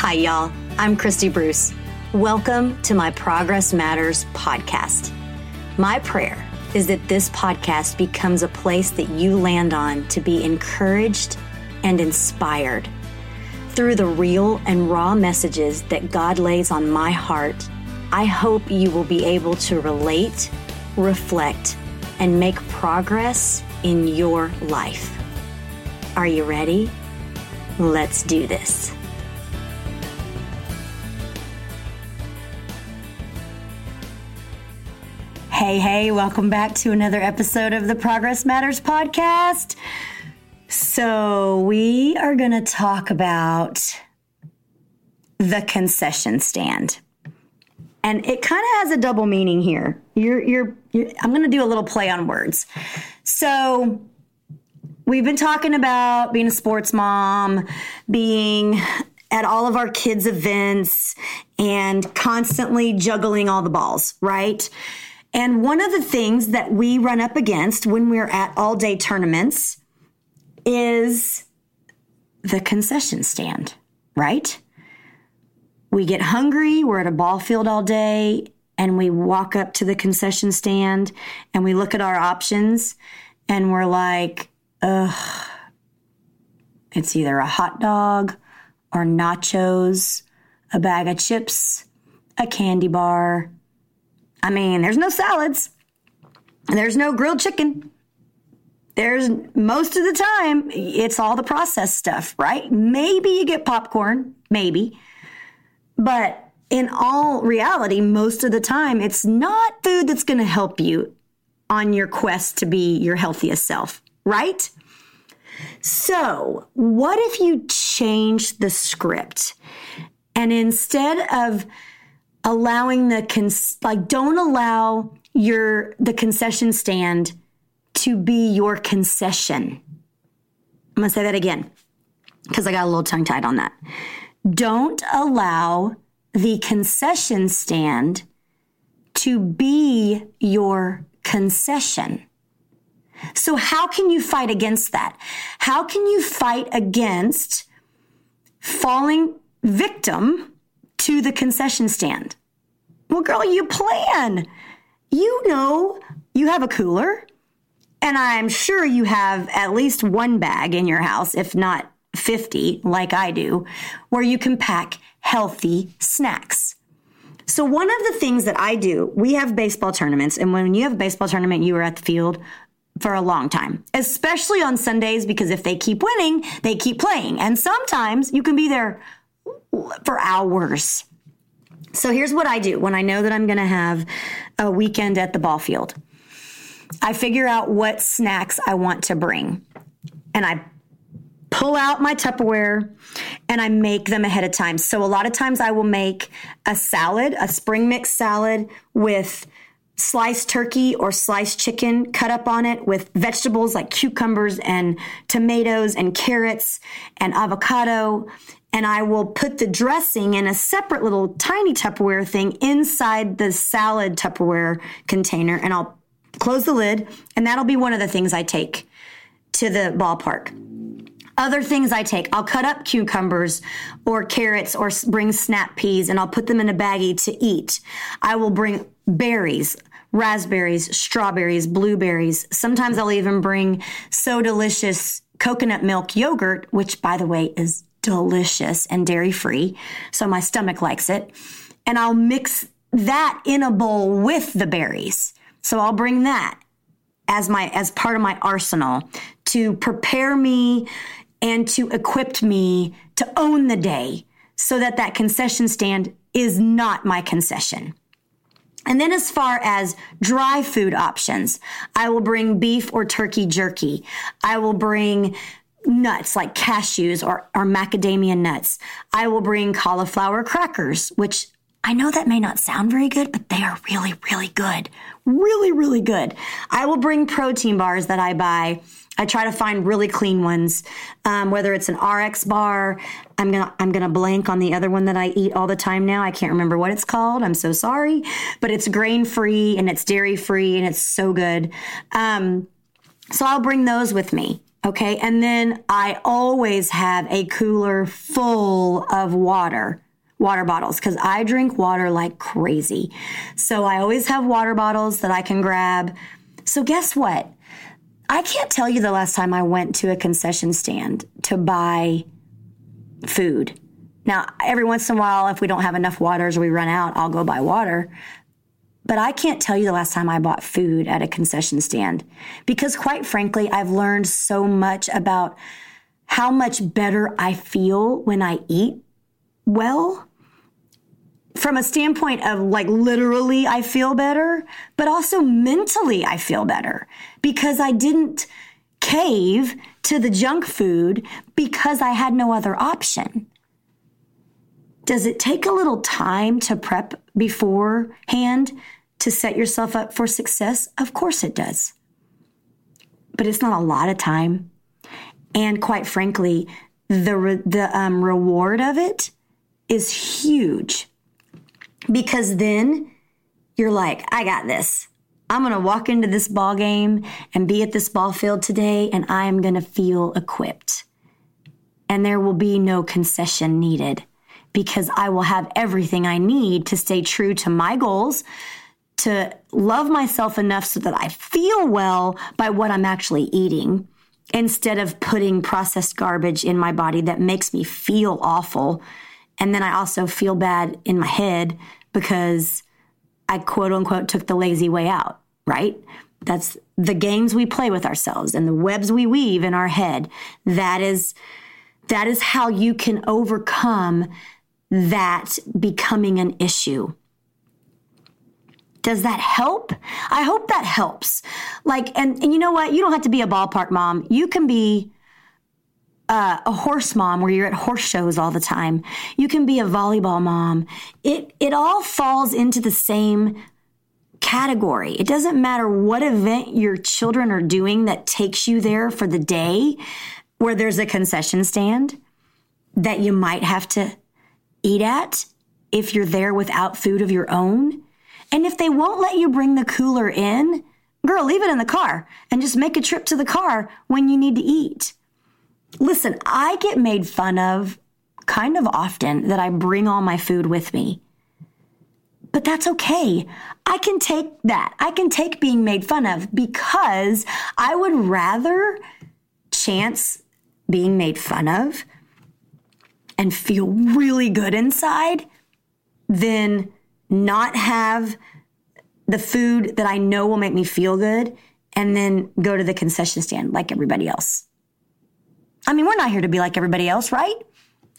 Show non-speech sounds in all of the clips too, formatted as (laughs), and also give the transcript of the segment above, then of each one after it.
Hi, y'all. I'm Christy Bruce. Welcome to my Progress Matters podcast. My prayer is that this podcast becomes a place that you land on to be encouraged and inspired. Through the real and raw messages that God lays on my heart, I hope you will be able to relate, reflect, and make progress in your life. Are you ready? Let's do this. Hey, hey, welcome back to another episode of the Progress Matters podcast. So, we are going to talk about the concession stand. And it kind of has a double meaning here. You're, you're, you're I'm going to do a little play on words. So, we've been talking about being a sports mom, being at all of our kids' events, and constantly juggling all the balls, right? And one of the things that we run up against when we're at all day tournaments is the concession stand, right? We get hungry, we're at a ball field all day, and we walk up to the concession stand and we look at our options and we're like, ugh, it's either a hot dog or nachos, a bag of chips, a candy bar, I mean, there's no salads. There's no grilled chicken. There's most of the time, it's all the processed stuff, right? Maybe you get popcorn, maybe. But in all reality, most of the time, it's not food that's going to help you on your quest to be your healthiest self, right? So, what if you change the script and instead of allowing the cons- like don't allow your the concession stand to be your concession. I'm going to say that again because I got a little tongue tied on that. Don't allow the concession stand to be your concession. So, how can you fight against that? How can you fight against falling victim to the concession stand. Well, girl, you plan. You know you have a cooler, and I'm sure you have at least one bag in your house, if not 50, like I do, where you can pack healthy snacks. So, one of the things that I do, we have baseball tournaments, and when you have a baseball tournament, you are at the field for a long time, especially on Sundays, because if they keep winning, they keep playing. And sometimes you can be there for hours. So here's what I do when I know that I'm going to have a weekend at the ball field. I figure out what snacks I want to bring and I pull out my Tupperware and I make them ahead of time. So a lot of times I will make a salad, a spring mix salad with sliced turkey or sliced chicken cut up on it with vegetables like cucumbers and tomatoes and carrots and avocado and I will put the dressing in a separate little tiny Tupperware thing inside the salad Tupperware container and I'll close the lid and that'll be one of the things I take to the ballpark. Other things I take, I'll cut up cucumbers or carrots or bring snap peas and I'll put them in a baggie to eat. I will bring berries, raspberries, strawberries, blueberries. Sometimes I'll even bring so delicious coconut milk yogurt, which by the way is delicious and dairy free. So my stomach likes it. And I'll mix that in a bowl with the berries. So I'll bring that as my as part of my arsenal to prepare me and to equip me to own the day so that that concession stand is not my concession. And then, as far as dry food options, I will bring beef or turkey jerky. I will bring nuts like cashews or, or macadamia nuts. I will bring cauliflower crackers, which I know that may not sound very good, but they are really, really good. Really, really good. I will bring protein bars that I buy. I try to find really clean ones, um, whether it's an RX bar. I'm gonna I'm gonna blank on the other one that I eat all the time now. I can't remember what it's called. I'm so sorry, but it's grain free and it's dairy free and it's so good. Um, so I'll bring those with me Okay. And then I always have a cooler full of water, water bottles, because I drink water like crazy. So I always have water bottles that I can grab. So guess what? I can't tell you the last time I went to a concession stand to buy food. Now, every once in a while, if we don't have enough waters or we run out, I'll go buy water. But I can't tell you the last time I bought food at a concession stand because, quite frankly, I've learned so much about how much better I feel when I eat well. From a standpoint of like literally, I feel better, but also mentally, I feel better because I didn't cave to the junk food because I had no other option. Does it take a little time to prep beforehand to set yourself up for success? Of course it does. But it's not a lot of time. And quite frankly, the, re- the um, reward of it is huge because then you're like, I got this. I'm going to walk into this ball game and be at this ball field today, and I am going to feel equipped. And there will be no concession needed because I will have everything I need to stay true to my goals, to love myself enough so that I feel well by what I'm actually eating instead of putting processed garbage in my body that makes me feel awful. And then I also feel bad in my head because I quote unquote took the lazy way out, right? That's the games we play with ourselves and the webs we weave in our head. That is that is how you can overcome that becoming an issue. Does that help? I hope that helps. Like, and, and you know what? You don't have to be a ballpark mom. You can be uh, a horse mom where you're at horse shows all the time. You can be a volleyball mom. It, it all falls into the same category. It doesn't matter what event your children are doing that takes you there for the day where there's a concession stand that you might have to eat at if you're there without food of your own. And if they won't let you bring the cooler in, girl, leave it in the car and just make a trip to the car when you need to eat. Listen, I get made fun of kind of often that I bring all my food with me. But that's okay. I can take that. I can take being made fun of because I would rather chance being made fun of and feel really good inside than not have the food that I know will make me feel good and then go to the concession stand like everybody else. I mean, we're not here to be like everybody else, right?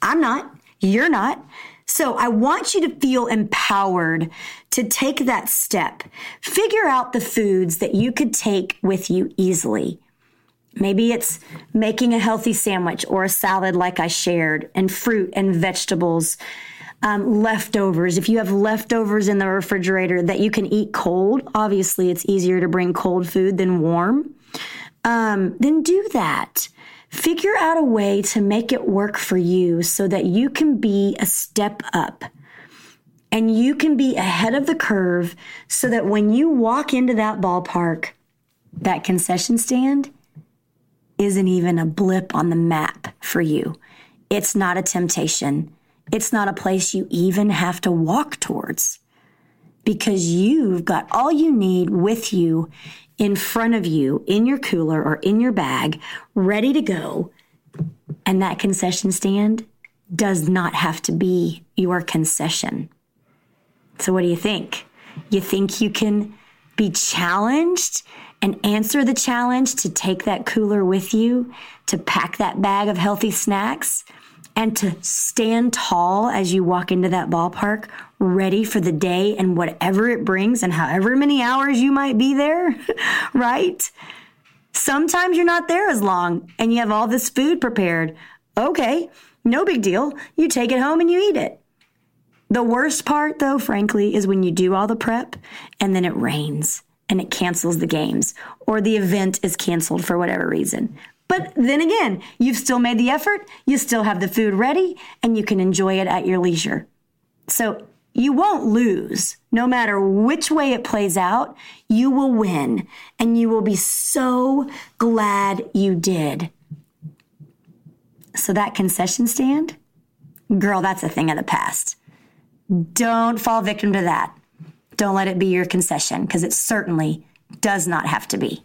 I'm not. You're not. So I want you to feel empowered to take that step. Figure out the foods that you could take with you easily. Maybe it's making a healthy sandwich or a salad, like I shared, and fruit and vegetables. Um, leftovers. If you have leftovers in the refrigerator that you can eat cold, obviously it's easier to bring cold food than warm. Um, then do that. Figure out a way to make it work for you so that you can be a step up and you can be ahead of the curve so that when you walk into that ballpark, that concession stand, isn't even a blip on the map for you. It's not a temptation. It's not a place you even have to walk towards because you've got all you need with you in front of you in your cooler or in your bag, ready to go. And that concession stand does not have to be your concession. So, what do you think? You think you can be challenged and answer the challenge to take that cooler with you, to pack that bag of healthy snacks, and to stand tall as you walk into that ballpark, ready for the day and whatever it brings and however many hours you might be there, (laughs) right? Sometimes you're not there as long and you have all this food prepared. Okay, no big deal. You take it home and you eat it. The worst part, though, frankly, is when you do all the prep and then it rains and it cancels the games or the event is canceled for whatever reason. But then again, you've still made the effort, you still have the food ready, and you can enjoy it at your leisure. So you won't lose. No matter which way it plays out, you will win. And you will be so glad you did. So, that concession stand, girl, that's a thing of the past. Don't fall victim to that. Don't let it be your concession because it certainly does not have to be.